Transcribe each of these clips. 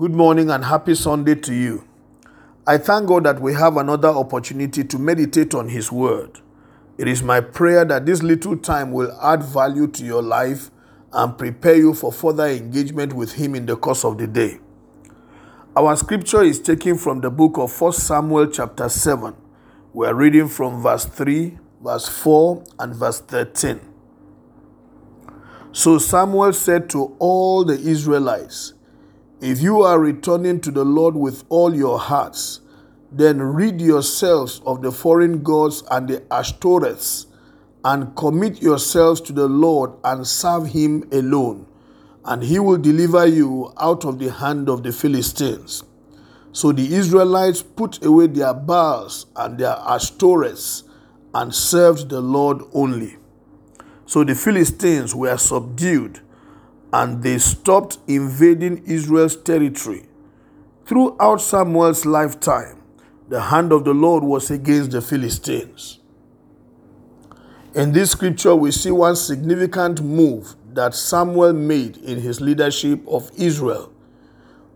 Good morning and happy Sunday to you. I thank God that we have another opportunity to meditate on His Word. It is my prayer that this little time will add value to your life and prepare you for further engagement with Him in the course of the day. Our scripture is taken from the book of 1 Samuel, chapter 7. We are reading from verse 3, verse 4, and verse 13. So Samuel said to all the Israelites, If you are returning to the Lord with all your hearts, then rid yourselves of the foreign gods and the Ashtoreths, and commit yourselves to the Lord and serve him alone, and he will deliver you out of the hand of the Philistines. So the Israelites put away their Baals and their Ashtoreths and served the Lord only. So the Philistines were subdued and they stopped invading Israel's territory. Throughout Samuel's lifetime, the hand of the Lord was against the Philistines. In this scripture, we see one significant move that Samuel made in his leadership of Israel.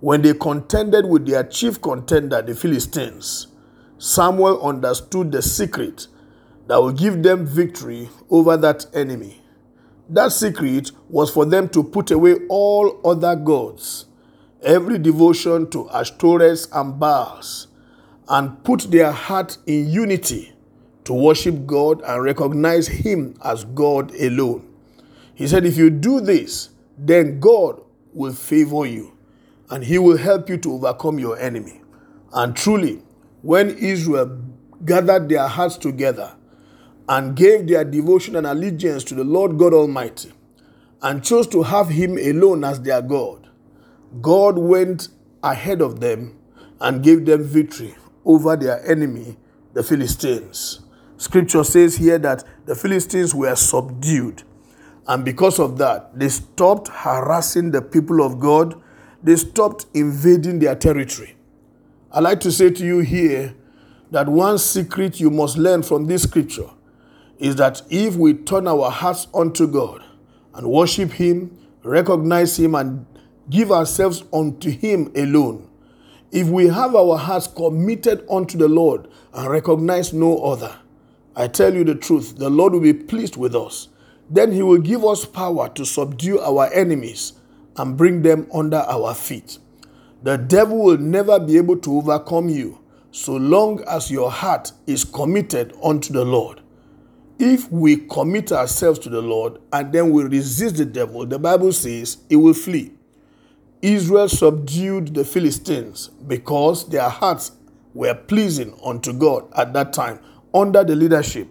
When they contended with their chief contender, the Philistines, Samuel understood the secret that will give them victory over that enemy. That secret was for them to put away all other gods, every devotion to Ashtoreth and Baals, and put their heart in unity to worship God and recognize Him as God alone. He said, If you do this, then God will favor you and He will help you to overcome your enemy. And truly, when Israel gathered their hearts together and gave their devotion and allegiance to the Lord God Almighty and chose to have Him alone as their God, God went ahead of them and gave them victory over their enemy, the Philistines. Scripture says here that the Philistines were subdued. And because of that, they stopped harassing the people of God. They stopped invading their territory. I like to say to you here that one secret you must learn from this scripture is that if we turn our hearts unto God and worship Him, recognize Him, and give ourselves unto Him alone, if we have our hearts committed unto the Lord and recognize no other, I tell you the truth, the Lord will be pleased with us. Then He will give us power to subdue our enemies and bring them under our feet. The devil will never be able to overcome you so long as your heart is committed unto the Lord. If we commit ourselves to the Lord and then we resist the devil, the Bible says he will flee. Israel subdued the Philistines because their hearts were pleasing unto God at that time under the leadership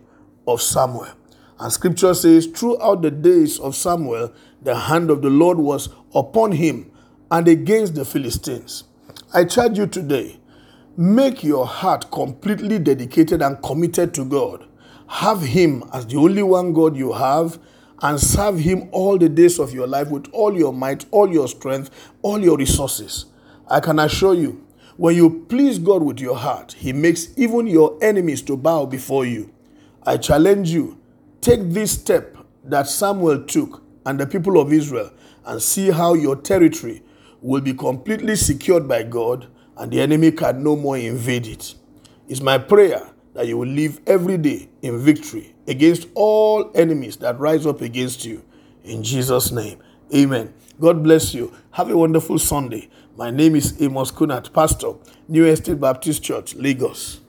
of Samuel. And scripture says, throughout the days of Samuel, the hand of the Lord was upon him and against the Philistines. I charge you today, make your heart completely dedicated and committed to God. Have Him as the only one God you have and serve Him all the days of your life with all your might, all your strength, all your resources. I can assure you, when you please God with your heart, He makes even your enemies to bow before you. I challenge you, take this step that Samuel took and the people of Israel and see how your territory will be completely secured by God and the enemy can no more invade it. It's my prayer that you will live every day in victory against all enemies that rise up against you. In Jesus' name, amen. God bless you. Have a wonderful Sunday. My name is Amos Kunat, Pastor, New Estate Baptist Church, Lagos.